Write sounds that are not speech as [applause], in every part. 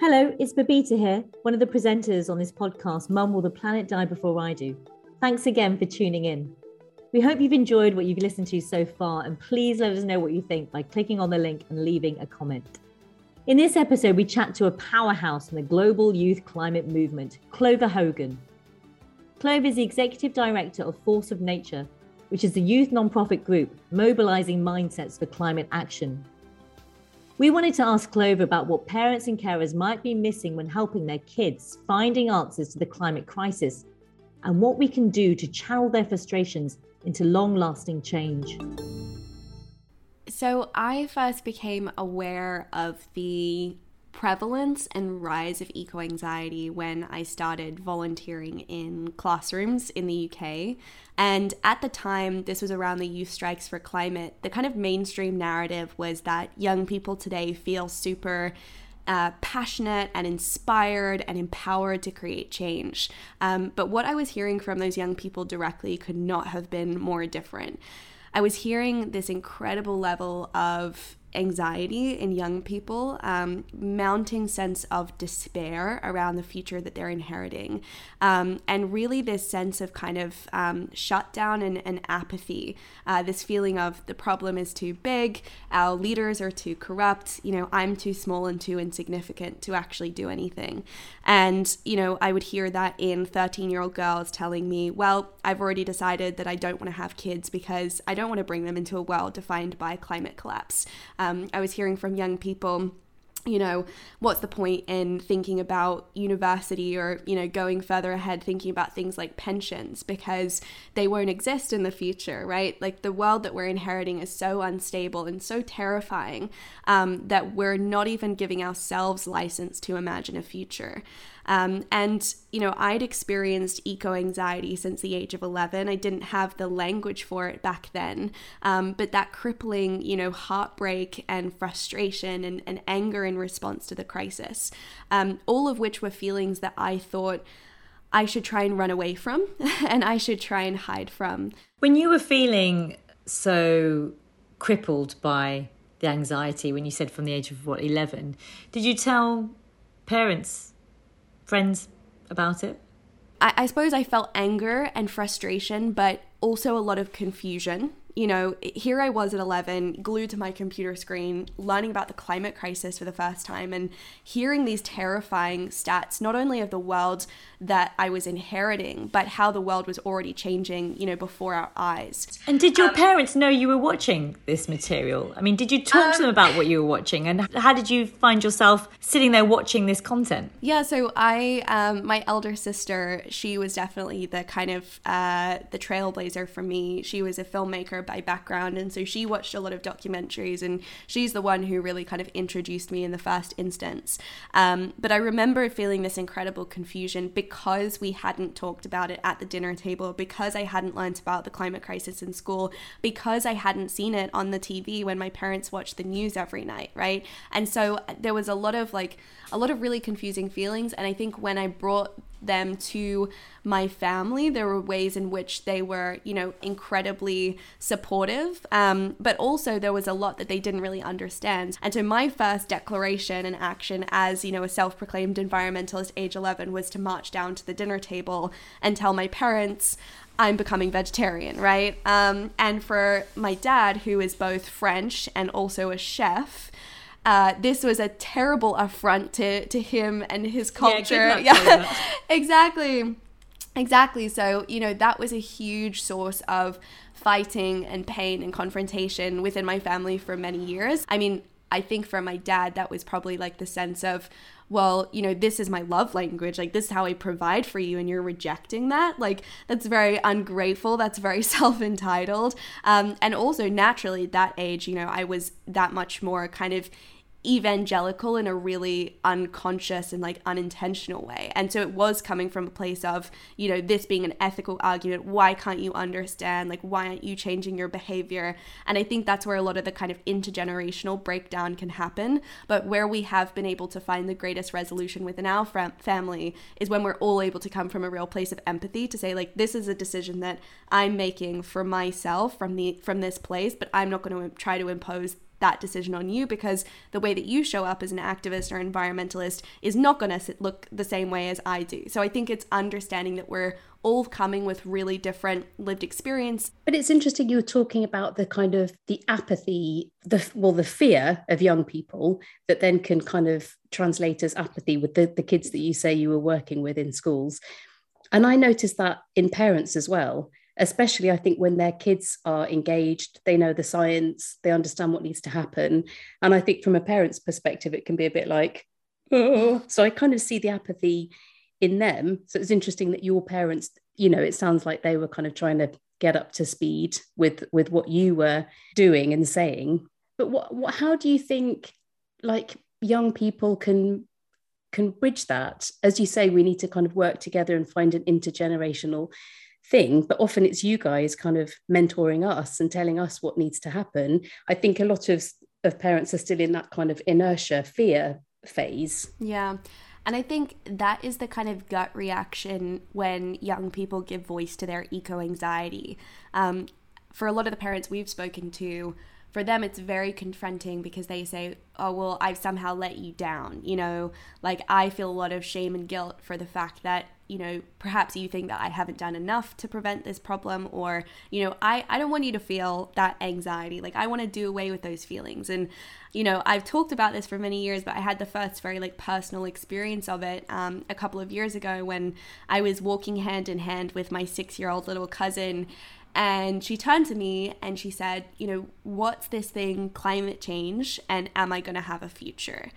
Hello, it's Babita here, one of the presenters on this podcast, Mum Will the Planet Die Before I Do? Thanks again for tuning in. We hope you've enjoyed what you've listened to so far, and please let us know what you think by clicking on the link and leaving a comment. In this episode, we chat to a powerhouse in the global youth climate movement, Clover Hogan. Clover is the executive director of Force of Nature, which is the youth nonprofit group mobilizing mindsets for climate action. We wanted to ask Clover about what parents and carers might be missing when helping their kids finding answers to the climate crisis and what we can do to channel their frustrations into long lasting change. So, I first became aware of the prevalence and rise of eco anxiety when I started volunteering in classrooms in the UK. And at the time, this was around the Youth Strikes for Climate, the kind of mainstream narrative was that young people today feel super. Uh, passionate and inspired and empowered to create change. Um, but what I was hearing from those young people directly could not have been more different. I was hearing this incredible level of anxiety in young people, um, mounting sense of despair around the future that they're inheriting, um, and really this sense of kind of um, shutdown and, and apathy. Uh, this feeling of the problem is too big, our leaders are too corrupt, you know, I'm too small and too insignificant to actually do anything. And, you know, I would hear that in 13 year old girls telling me, well, I've already decided that I don't want to have kids because I don't want to bring them into a world defined by climate collapse. Um, I was hearing from young people you know, what's the point in thinking about university or, you know, going further ahead thinking about things like pensions because they won't exist in the future, right? Like the world that we're inheriting is so unstable and so terrifying um, that we're not even giving ourselves license to imagine a future. Um, and, you know, I'd experienced eco anxiety since the age of 11. I didn't have the language for it back then. Um, but that crippling, you know, heartbreak and frustration and, and anger in response to the crisis, um, all of which were feelings that I thought I should try and run away from [laughs] and I should try and hide from. When you were feeling so crippled by the anxiety when you said from the age of what 11 did you tell parents friends about it? I, I suppose I felt anger and frustration, but also a lot of confusion you know, here I was at 11, glued to my computer screen, learning about the climate crisis for the first time and hearing these terrifying stats, not only of the world that I was inheriting, but how the world was already changing, you know, before our eyes. And did your um, parents know you were watching this material? I mean, did you talk um, to them um, about what you were watching and how did you find yourself sitting there watching this content? Yeah, so I, um, my elder sister, she was definitely the kind of uh, the trailblazer for me. She was a filmmaker by background. And so she watched a lot of documentaries and she's the one who really kind of introduced me in the first instance. Um, but I remember feeling this incredible confusion because we hadn't talked about it at the dinner table, because I hadn't learned about the climate crisis in school, because I hadn't seen it on the TV when my parents watched the news every night, right? And so there was a lot of like, a lot of really confusing feelings. And I think when I brought them to my family. There were ways in which they were, you know, incredibly supportive, um, but also there was a lot that they didn't really understand. And so my first declaration and action as, you know, a self proclaimed environmentalist age 11 was to march down to the dinner table and tell my parents. I'm becoming vegetarian, right? Um, and for my dad, who is both French and also a chef, uh, this was a terrible affront to, to him and his culture. Yeah, yeah. [laughs] exactly. Exactly. So, you know, that was a huge source of fighting and pain and confrontation within my family for many years. I mean, I think for my dad, that was probably like the sense of, well, you know, this is my love language. Like, this is how I provide for you, and you're rejecting that. Like, that's very ungrateful. That's very [laughs] self entitled. Um, and also, naturally, at that age, you know, I was that much more kind of evangelical in a really unconscious and like unintentional way. And so it was coming from a place of, you know, this being an ethical argument. Why can't you understand? Like, why aren't you changing your behavior? And I think that's where a lot of the kind of intergenerational breakdown can happen. But where we have been able to find the greatest resolution within our fam- family is when we're all able to come from a real place of empathy to say, like, this is a decision that I'm making for myself from the from this place, but I'm not going to try to impose that decision on you because the way that you show up as an activist or environmentalist is not going to look the same way as I do. So I think it's understanding that we're all coming with really different lived experience. But it's interesting you were talking about the kind of the apathy, the well, the fear of young people that then can kind of translate as apathy with the, the kids that you say you were working with in schools. And I noticed that in parents as well, especially I think when their kids are engaged, they know the science, they understand what needs to happen. And I think from a parent's perspective, it can be a bit like, oh. So I kind of see the apathy in them. So it's interesting that your parents, you know, it sounds like they were kind of trying to get up to speed with with what you were doing and saying. But what, what how do you think like young people can can bridge that? As you say, we need to kind of work together and find an intergenerational thing but often it's you guys kind of mentoring us and telling us what needs to happen. I think a lot of of parents are still in that kind of inertia fear phase. Yeah. And I think that is the kind of gut reaction when young people give voice to their eco anxiety. Um, for a lot of the parents we've spoken to, for them it's very confronting because they say oh well i've somehow let you down you know? Like i feel a lot of shame and guilt for the fact that you know perhaps you think that i haven't done enough to prevent this problem or you know i i don't want you to feel that anxiety. Like i want to do away with those feelings. And you know i've talked about this for many years but i had the first very like personal experience of it um, a couple of years ago when i was walking hand in hand with my six year old little cousin. And she turned to me and she said, You know, what's this thing, climate change, and am I going to have a future?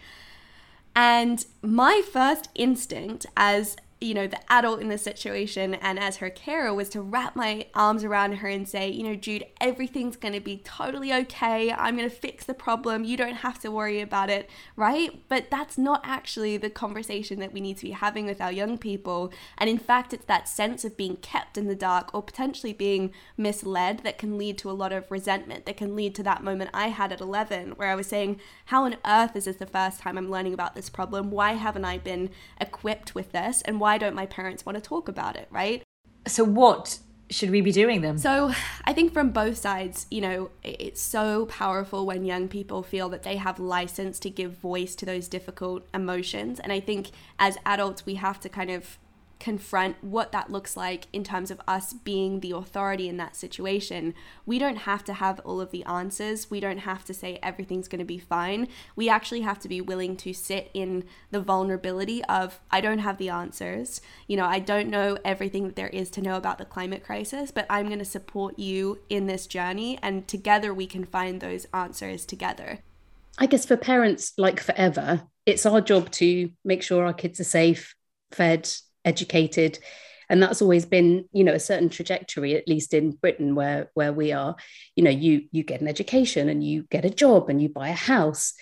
And my first instinct as you know, the adult in the situation and as her carer was to wrap my arms around her and say, you know, Jude, everything's going to be totally okay. I'm going to fix the problem. You don't have to worry about it, right? But that's not actually the conversation that we need to be having with our young people. And in fact, it's that sense of being kept in the dark or potentially being misled that can lead to a lot of resentment, that can lead to that moment I had at 11 where I was saying, how on earth is this the first time I'm learning about this problem? Why haven't I been equipped with this? And why why don't my parents want to talk about it, right? So, what should we be doing then? So, I think from both sides, you know, it's so powerful when young people feel that they have license to give voice to those difficult emotions. And I think as adults, we have to kind of confront what that looks like in terms of us being the authority in that situation. We don't have to have all of the answers. We don't have to say everything's going to be fine. We actually have to be willing to sit in the vulnerability of, I don't have the answers. You know, I don't know everything that there is to know about the climate crisis, but I'm going to support you in this journey. And together we can find those answers together. I guess for parents, like forever, it's our job to make sure our kids are safe, fed, educated. And that's always been you know a certain trajectory at least in britain where where we are. You know you you get an education and you get a job and you buy a house.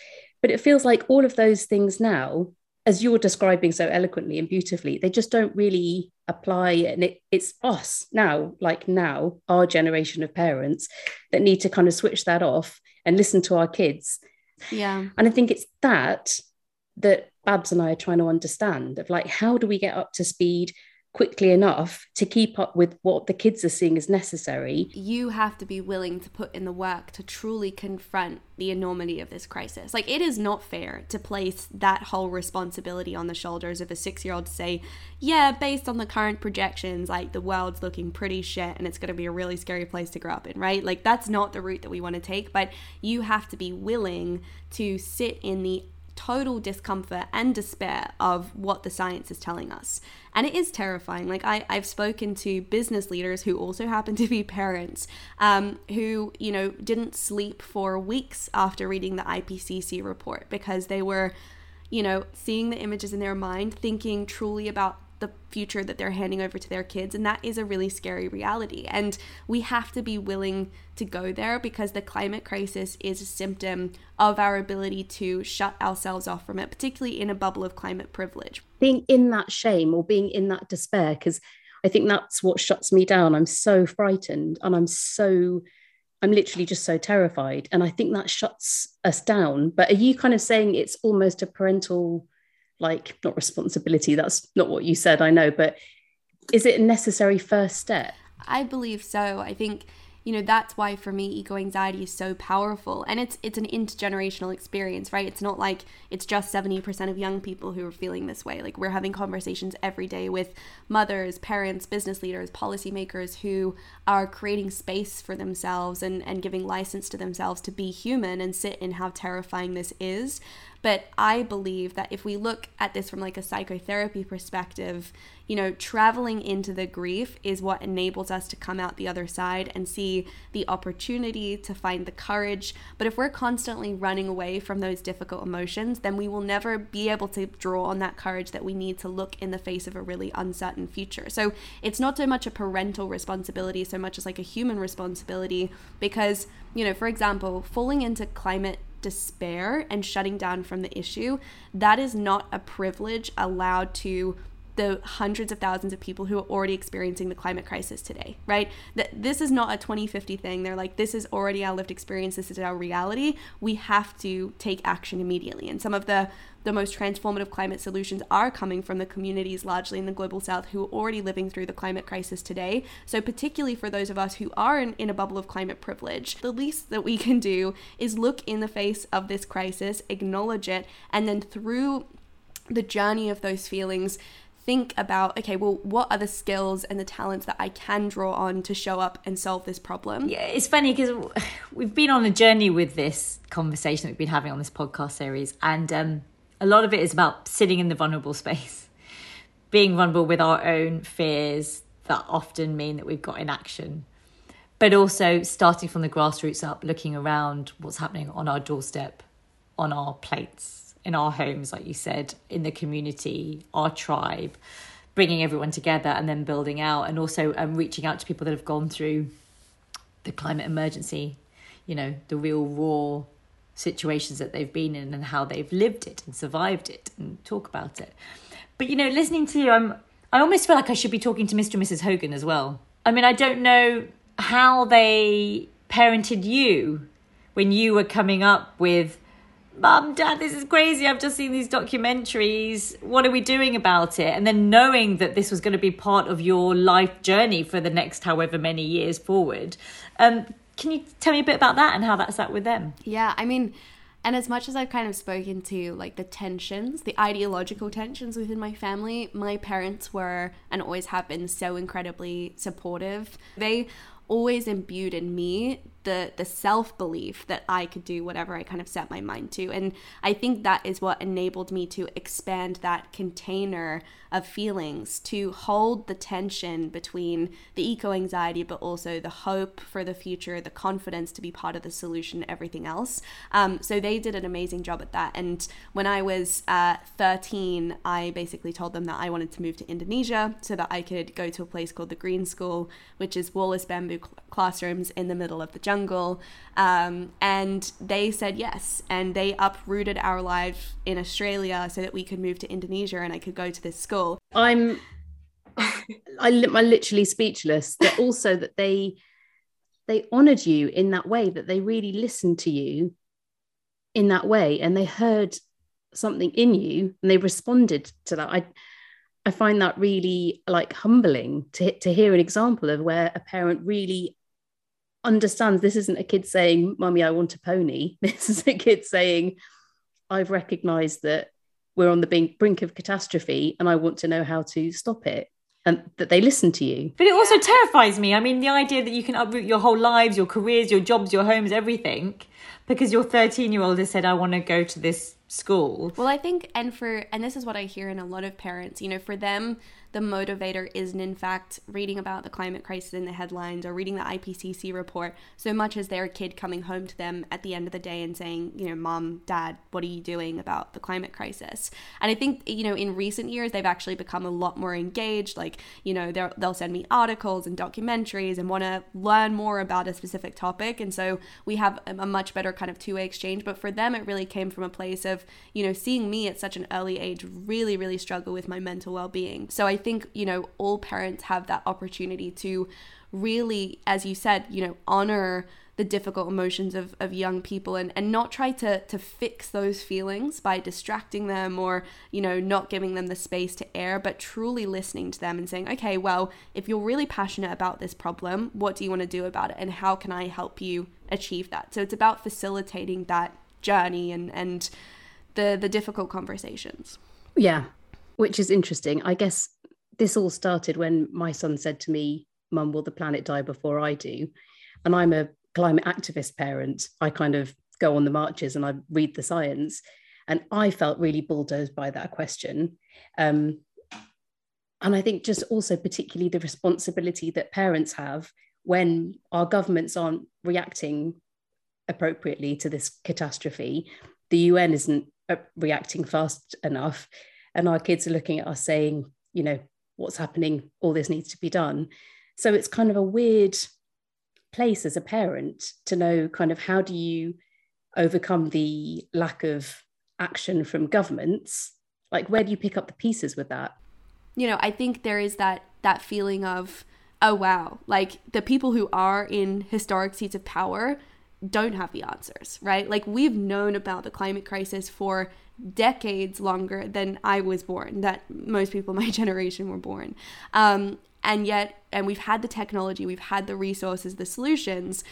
But it feels like all of those things now as you're describing so eloquently and beautifully they just don't really apply. And it, it's us now like now our generation of parents that need to kind of switch that off and listen to our kids. Yeah. And i think it's that that Babs and I are trying to understand of like how do we get up to speed quickly enough to keep up with what the kids are seeing as necessary. You have to be willing to put in the work to truly confront the enormity of this crisis. Like, it is not fair to place that whole responsibility on the shoulders of a six year old to say, yeah, based on the current projections, like the world's looking pretty shit and it's going to be a really scary place to grow up in, right? Like, that's not the route that we want to take, but you have to be willing to sit in the total discomfort and despair of what the science is telling us. And it is terrifying. Like, I, I've spoken to business leaders who also happen to be parents um, who, you know, didn't sleep for weeks after reading the IPCC report because they were, you know, seeing the images in their mind, thinking truly about the future that they're handing over to their kids. And that is a really scary reality. And we have to be willing to go there because the climate crisis is a symptom of our ability to shut ourselves off from it, particularly in a bubble of climate privilege. Being in that shame or being in that despair, because I think that's what shuts me down. I'm so frightened and I'm so. I'm literally just so terrified. And I think that shuts us down. But are you kind of saying it's almost a parental like not responsibility that's not what you said i know but is it a necessary first step? I believe so. I think you know that's why for me eco anxiety is so powerful. And it's it's an intergenerational experience right? It's not like it's just 70% of young people who are feeling this way. Like we're having conversations every day with mothers parents business leaders policymakers who are creating space for themselves and and giving license to themselves to be human and sit in how terrifying this is but I believe that if we look at this from like a psychotherapy perspective, you know, traveling into the grief is what enables us to come out the other side and see the opportunity to find the courage. But if we're constantly running away from those difficult emotions, then we will never be able to draw on that courage that we need to look in the face of a really uncertain future. So it's not so much a parental responsibility so much as like a human responsibility because, you know, for example, falling into climate despair and shutting down from the issue, that is not a privilege allowed to the hundreds of thousands of people who are already experiencing the climate crisis today, right? That this is not a 2050 thing. They're like, this is already our lived experience. This is our reality. We have to take action immediately. And some of the the most transformative climate solutions are coming from the communities largely in the global south who are already living through the climate crisis today. So, particularly for those of us who are in, in a bubble of climate privilege, the least that we can do is look in the face of this crisis, acknowledge it, and then through the journey of those feelings, think about okay well what are the skills and the talents that i can draw on to show up and solve this problem? Yeah it's funny because [sighs] we've been on a journey with this conversation that we've been having on this podcast series and um, a lot of it is about sitting in the vulnerable [laughs] space being vulnerable with our own fears that often mean that we've got inaction but also starting from the grassroots up looking around what's happening on our doorstep on our plates in our homes, like you said, in the community, our tribe, bringing everyone together and then building out, and also um, reaching out to people that have gone through the climate emergency, you know, the real raw situations that they've been in and how they've lived it and survived it and talk about it. But you know, listening to you, I'm I almost feel like I should be talking to Mr. and Mrs. Hogan as well. I mean, I don't know how they parented you when you were coming up with Mum, Dad, this is crazy. I've just seen these documentaries. What are we doing about it? And then knowing that this was going to be part of your life journey for the next however many years forward. Um, can you tell me a bit about that and how that sat with them? Yeah, I mean, and as much as I've kind of spoken to like the tensions, the ideological tensions within my family, my parents were and always have been so incredibly supportive. They always imbued in me the the self belief that I could do whatever I kind of set my mind to. And I think that is what enabled me to expand that container of feelings to hold the tension between the eco anxiety but also the hope for the future the confidence to be part of the solution everything else. Um, so they did an amazing job at that. And when I was uh, 13 I basically told them that I wanted to move to Indonesia so that I could go to a place called the Green School which is wall-less bamboo classrooms in the middle of the jungle. Um, and they said yes. And they uprooted our life in Australia so that we could move to Indonesia and I could go to this school. I'm, I, I'm literally speechless. That also that they, they honored you in that way, that they really listened to you in that way and they heard something in you and they responded to that. I, I find that really like humbling to, to hear an example of where a parent really understands this isn't a kid saying, Mummy, I want a pony. [laughs] This is a kid saying, I've recognized that we're on the brink of catastrophe and I want to know how to stop it. And that they listen to you. But it also terrifies me. I mean, the idea that you can uproot your whole lives, your careers, your jobs, your homes, everything, because your 13 year old has said, I want to go to this school. Well, I think, and for, and this is what I hear in a lot of parents, you know, for them, the motivator isn't, in fact, reading about the climate crisis in the headlines or reading the IPCC report so much as their kid coming home to them at the end of the day and saying, you know, mom, dad, what are you doing about the climate crisis? And I think, you know, in recent years, they've actually become a lot more engaged. Like, you know, they'll send me articles and documentaries and want to learn more about a specific topic. And so we have a much better kind of two way exchange. But for them, it really came from a place of, you know, seeing me at such an early age really, really struggle with my mental well being. So I think, you know, all parents have that opportunity to really, as you said, you know, honor the difficult emotions of, of young people and, and not try to to fix those feelings by distracting them or you know not giving them the space to air but truly listening to them and saying okay well if you're really passionate about this problem what do you want to do about it? And how can i help you achieve that? So it's about facilitating that journey and and the the difficult conversations. Yeah which is interesting. I guess this all started when my son said to me mum will the planet die before i do? And i'm a climate activist parent. I kind of go on the marches and i read the science. And i felt really bulldozed by that question. Um, and i think just also particularly the responsibility that parents have when our governments aren't reacting appropriately to this catastrophe. The un isn't uh, reacting fast enough. And our kids are looking at us saying you know what's happening all this needs to be done. So it's kind of a weird place as a parent to know kind of how do you overcome the lack of action from governments? Like where do you pick up the pieces with that? You know i think there is that that feeling of oh wow. Like the people who are in historic seats of power don't have the answers right? Like we've known about the climate crisis for decades longer than i was born that most people [laughs] my generation were born. Um, and yet and we've had the technology we've had the resources the solutions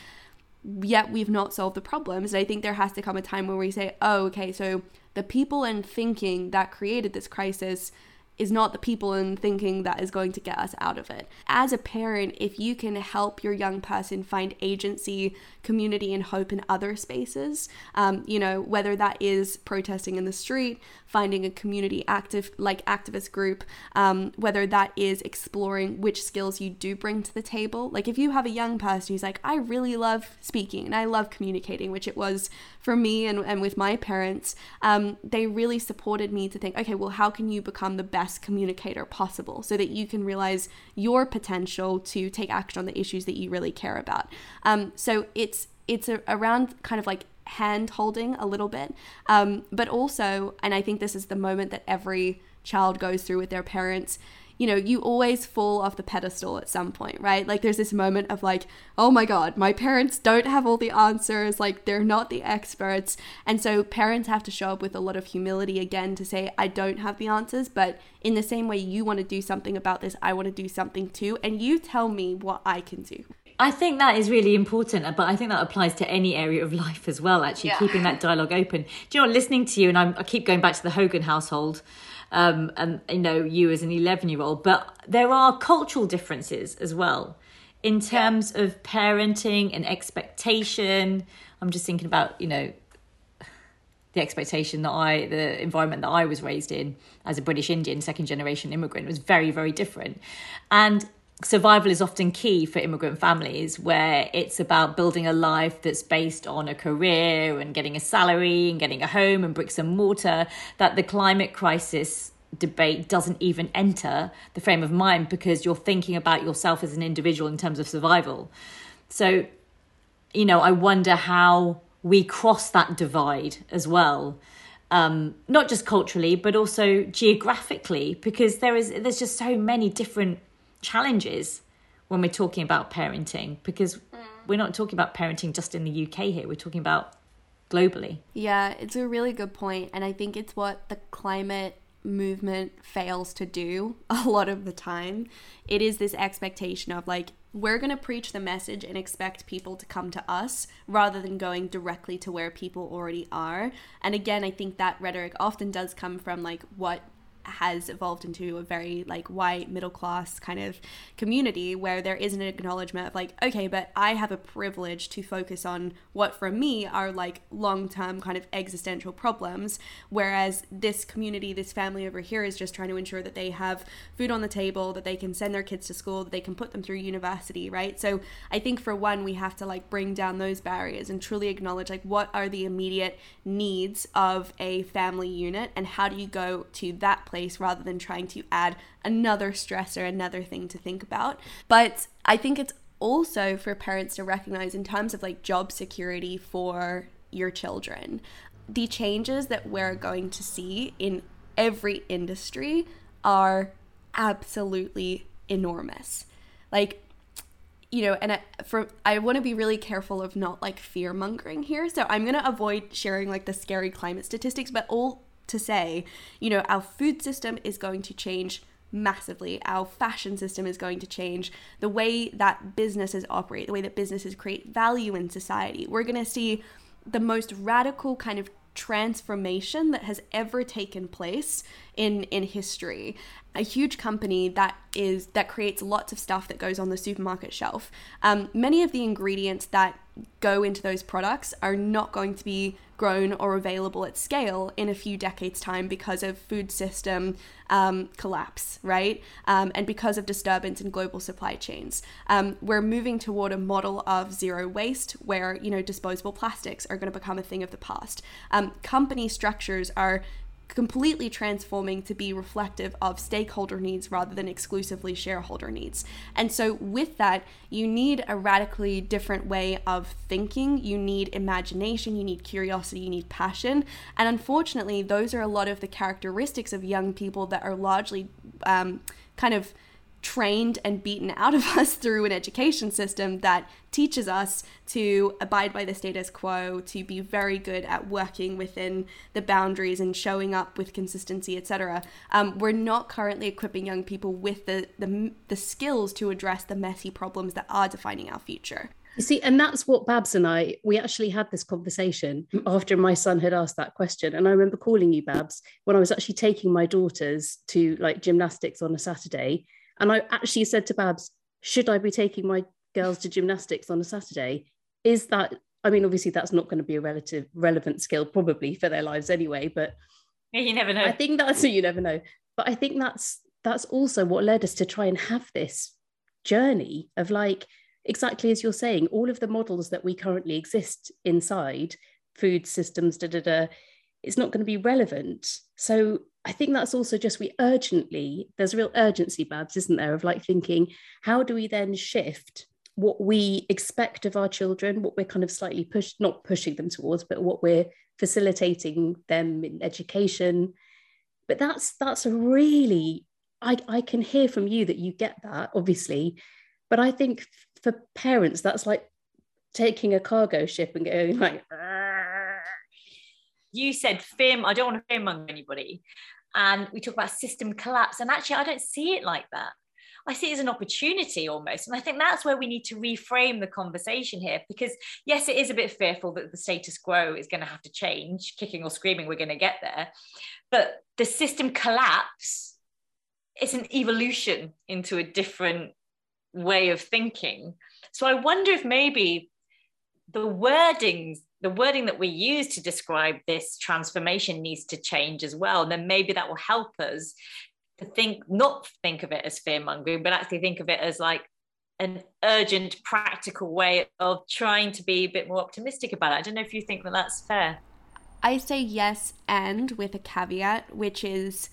yet we've not solved the problems. And i think there has to come a time where we say oh okay so the people and thinking that created this crisis is not the people and thinking that is going to get us out of it. As a parent, if you can help your young person find agency, community, and hope in other spaces, um, you know, whether that is protesting in the street, finding a community active, like activist group, um, whether that is exploring which skills you do bring to the table. Like if you have a young person who's like, I really love speaking and I love communicating, which it was for me and, and with my parents, um, they really supported me to think, okay, well, how can you become the best best communicator possible so that you can realize your potential to take action on the issues that you really care about. Um, so it's it's a, around kind of like hand holding a little bit, um, but also, and I think this is the moment that every child goes through with their parents you know, you always fall off the pedestal at some point, right? Like there's this moment of like, oh my God, my parents don't have all the answers, like they're not the experts. And so parents have to show up with a lot of humility again to say, I don't have the answers, but in the same way you want to do something about this, I want to do something too. And you tell me what I can do. I think that is really important, but I think that applies to any area of life as well, actually, yeah. keeping that dialogue open. Do you know, listening to you, and I'm, i keep going back to the Hogan household, um, and you know you as an 11 year old but there are cultural differences as well in terms yeah. of parenting and expectation i'm just thinking about you know the expectation that i the environment that i was raised in as a british indian second generation immigrant was very very different and survival is often key for immigrant families where it's about building a life that's based on a career and getting a salary and getting a home and bricks and mortar that the climate crisis debate doesn't even enter the frame of mind because you're thinking about yourself as an individual in terms of survival. So you know i wonder how we cross that divide as well um, not just culturally but also geographically because there is there's just so many different challenges when we're talking about parenting because mm. we're not talking about parenting just in the UK here, we're talking about globally. Yeah, it's a really good point and I think it's what the climate movement fails to do [laughs] a lot of the time. It is this expectation of like we're going to preach the message and expect people to come to us rather than going directly to where people already are. And again, I think that rhetoric often does come from like what has evolved into a very like white middle class kind of community where there is an acknowledgement of like okay but i have a privilege to focus on what for me are like long-term kind of existential problems whereas this community this family over here is just trying to ensure that they have food on the table that they can send their kids to school that they can put them through university right? So i think for one we have to like bring down those barriers and truly acknowledge like what are the immediate needs of a family unit and how do you go to that place rather than trying to add another stressor, another thing to think about. But I think it's also for parents to recognize in terms of like job security for your children. The changes that we're going to see in every industry are absolutely enormous. Like you know, and I, for I want to be really careful of not like fear mongering here. So I'm gonna avoid sharing like the scary climate statistics, but all to say, you know, our food system is going to change massively. Our fashion system is going to change. The way that businesses operate, the way that businesses create value in society. We're going to see the most radical kind of transformation that has ever taken place in in history a huge company that is that creates lots of stuff that goes on the supermarket shelf. Um, many of the ingredients that go into those products are not going to be grown or available at scale in a few decades' time because of food system um, collapse, right? Um, and because of disturbance in global supply chains. Um, we're moving toward a model of zero waste where, you know, disposable plastics are going to become a thing of the past. Um, company structures are completely transforming to be reflective of stakeholder needs rather than exclusively shareholder needs. And so, with that, you need a radically different way of thinking. You need imagination, you need curiosity, you need passion. And unfortunately, those are a lot of the characteristics of young people that are largely um, kind of trained and beaten out of [laughs] us through an education system that teaches us to abide by the status quo, to be very good at working within the boundaries and showing up with consistency, etc. Um, we're not currently equipping young people with the, the the skills to address the messy problems that are defining our future. You see, and that's what Babs and I, we actually had this conversation after my son had asked that question. And I remember calling you, Babs, when I was actually taking my daughters to like gymnastics on a Saturday. And I actually said to Babs, should I be taking my girls to gymnastics on a Saturday? Is that, I mean, obviously that's not going to be a relative relevant skill probably for their lives anyway, but you never know. I think that's you never know. But I think that's that's also what led us to try and have this journey of like exactly as you're saying, all of the models that we currently exist inside food systems, da da da, it's not going to be relevant. So I think that's also just we urgently, there's real urgency, Babs, isn't there, of like thinking, how do we then shift what we expect of our children, what we're kind of slightly push, not pushing them towards, but what we're facilitating them in education. But that's that's a really I, I can hear from you that you get that, obviously. But I think for parents, that's like taking a cargo ship and going like, you said fear, I don't want to fearmonger anybody. And we talk about system collapse. And actually, I don't see it like that. I see it as an opportunity almost. And I think that's where we need to reframe the conversation here because, yes, it is a bit fearful that the status quo is going to have to change, kicking or screaming, we're going to get there. But the system collapse is an evolution into a different way of thinking. So I wonder if maybe the wordings the wording that we use to describe this transformation needs to change as well. And then maybe that will help us to think, not think of it as fear mongering, but actually think of it as like an urgent, practical way of trying to be a bit more optimistic about it. I don't know if you think that that's fair. I say yes, and with a caveat, which is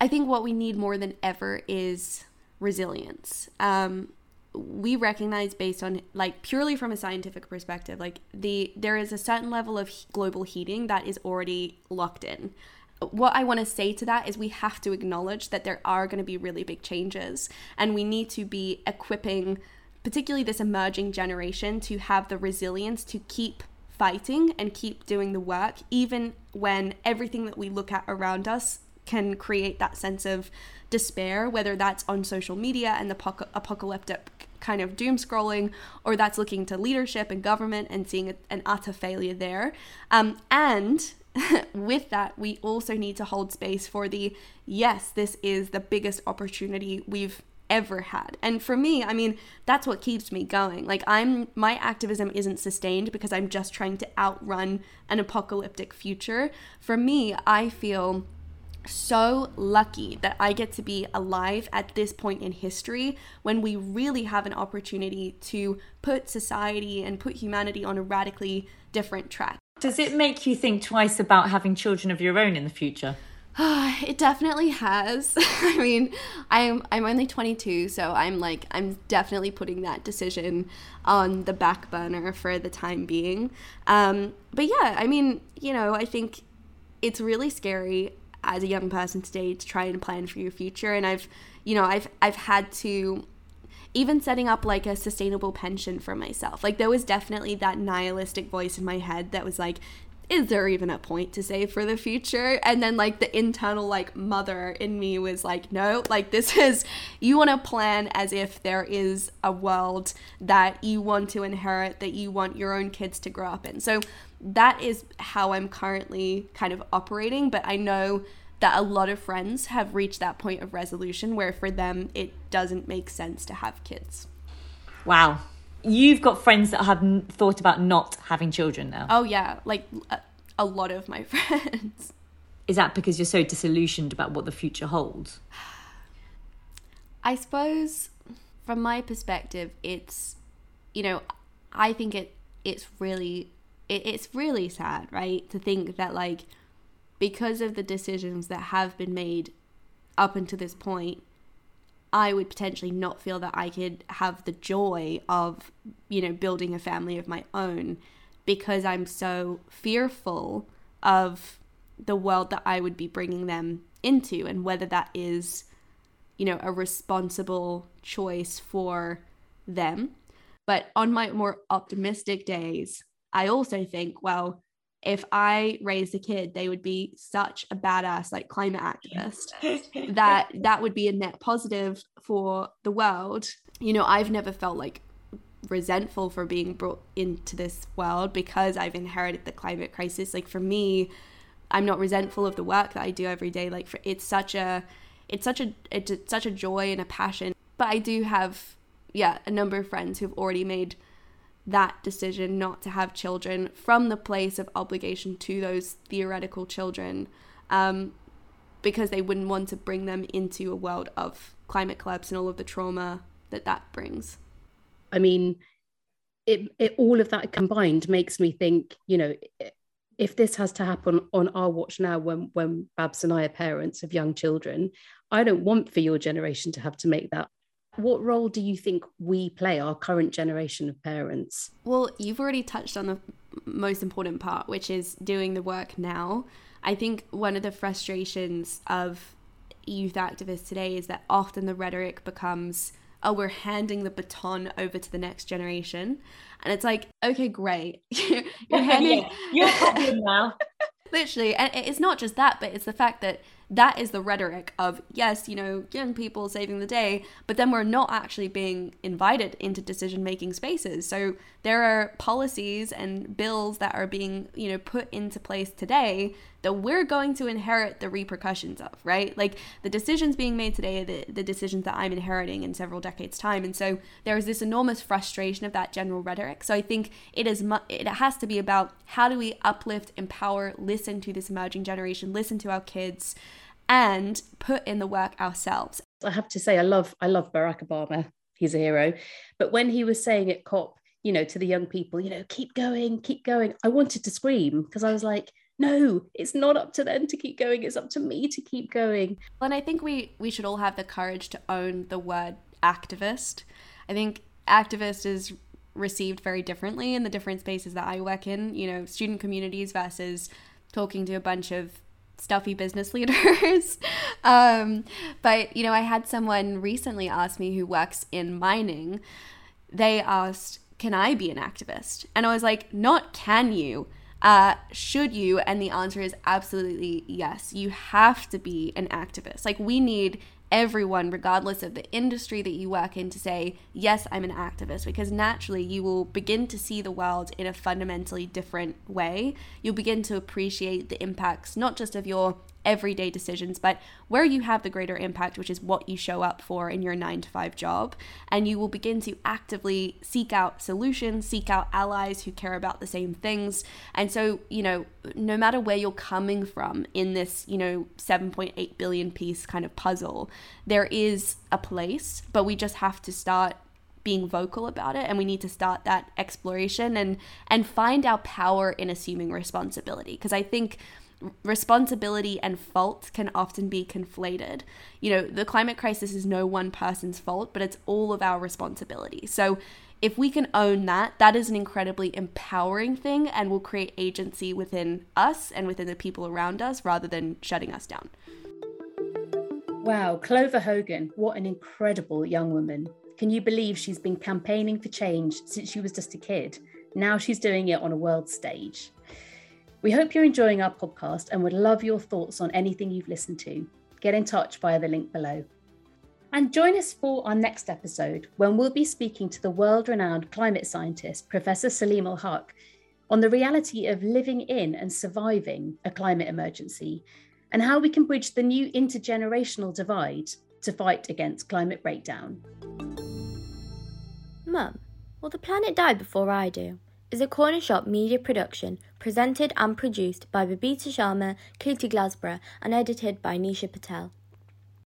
I think what we need more than ever is resilience. Um, we recognize based on like purely from a scientific perspective like the there is a certain level of global heating that is already locked in. What I want to say to that is we have to acknowledge that there are going to be really big changes and we need to be equipping particularly this emerging generation to have the resilience to keep fighting and keep doing the work even when everything that we look at around us can create that sense of despair, whether that's on social media and the apocalyptic kind of doom scrolling, or that's looking to leadership and government and seeing an utter failure there. Um, and [laughs] with that, we also need to hold space for the yes, this is the biggest opportunity we've ever had. And for me, I mean, that's what keeps me going. Like I'm my activism isn't sustained because I'm just trying to outrun an apocalyptic future. For me, I feel so lucky that I get to be alive at this point in history when we really have an opportunity to put society and put humanity on a radically different track. Does it make you think twice about having children of your own in the future? [sighs] it definitely has. [laughs] I mean, I'm I'm only 22, so I'm like I'm definitely putting that decision on the back burner for the time being. Um, but yeah, I mean, you know, I think it's really scary as a young person today to try and plan for your future and i've you know i've i've had to even setting up like a sustainable pension for myself. Like there was definitely that nihilistic voice in my head that was like, is there even a point to save for the future? And then like the internal like mother in me was like, no, like this is you want to plan as if there is a world that you want to inherit, that you want your own kids to grow up in. So that is how I'm currently kind of operating, but I know that a lot of friends have reached that point of resolution where for them it doesn't make sense to have kids. Wow. You've got friends that have thought about not having children now. Oh, yeah. Like a, a lot of my [laughs] friends. Is that because you're so disillusioned about what the future holds? I suppose from my perspective, it's, you know, I think it it's really it, it's really sad, right? To think that like because of the decisions that have been made up until this point, I would potentially not feel that I could have the joy of, you know, building a family of my own because I'm so fearful of the world that I would be bringing them into and whether that is, you know, a responsible choice for them. But on my more optimistic days, I also think, well, if I raised a kid, they would be such a badass like climate activist [laughs] that that would be a net positive for the world. You know, I've never felt like resentful for being brought into this world because I've inherited the climate crisis. Like for me, I'm not resentful of the work that I do every day. Like for it's such a it's such a it's such a joy and a passion. But I do have yeah, a number of friends who've already made that decision not to have children from the place of obligation to those theoretical children um, because they wouldn't want to bring them into a world of climate collapse and all of the trauma that that brings. I mean, it, it all of that combined makes me think, you know, if this has to happen on our watch now when when Babs and I are parents of young children, I don't want for your generation to have to make that what role do you think we play, our current generation of parents? Well, you've already touched on the most important part, which is doing the work now. I think one of the frustrations of youth activists today is that often the rhetoric becomes, oh, we're handing the baton over to the next generation. And it's like, okay, great. [laughs] you're [laughs] handing. yeah, you're now. [laughs] Literally. And it's not just that, but it's the fact that that is the rhetoric of yes you know young people saving the day but then we're not actually being invited into decision making spaces. So there are policies and bills that are being you know put into place today that we're going to inherit the repercussions of right? Like the decisions being made today are the, the decisions that i'm inheriting in several decades time. And so there is this enormous frustration of that general rhetoric. So i think it is mu- it has to be about how do we uplift empower listen to this emerging generation listen to our kids and put in the work ourselves. I have to say, I love I love Barack Obama. He's a hero. But when he was saying at COP, you know, to the young people, you know, keep going, keep going, I wanted to scream because I was like, no, it's not up to them to keep going. It's up to me to keep going. And I think we we should all have the courage to own the word activist. I think activist is received very differently in the different spaces that I work in, you know, student communities versus talking to a bunch of stuffy business [laughs] leaders. um, but, you know, I had someone recently ask me who works in mining, they asked, Can I be an activist? And I was like, Not can you. Uh, should you? And the answer is absolutely yes. You have to be an activist. Like, we need everyone, regardless of the industry that you work in, to say, Yes, I'm an activist, because naturally you will begin to see the world in a fundamentally different way. You'll begin to appreciate the impacts, not just of your everyday decisions, but where you have the greater impact, which is what you show up for in your nine to five job. And you will begin to actively seek out solutions, seek out allies who care about the same things. And so, you know, no matter where you're coming from in this, you know, 7.8 billion piece kind of puzzle, there is a place, but we just have to start being vocal about it and we need to start that exploration and and find our power in assuming responsibility because i think responsibility and fault can often be conflated. You know, the climate crisis is no one person's fault, but it's all of our responsibility. So if we can own that, that is an incredibly empowering thing and will create agency within us and within the people around us rather than shutting us down. Wow, Clover Hogan, what an incredible young woman. Can you believe she's been campaigning for change since she was just a kid? Now she's doing it on a world stage. We hope you're enjoying our podcast and would love your thoughts on anything you've listened to. Get in touch via the link below. And join us for our next episode when we'll be speaking to the world renowned climate scientist, Professor Saleemul Huq, on the reality of living in and surviving a climate emergency and how we can bridge the new intergenerational divide to fight against climate breakdown. Mum, will the planet die before I do? Is a corner shop media production presented and produced by Babita Sharma, Katy Glassborow, and edited by Nisha Patel.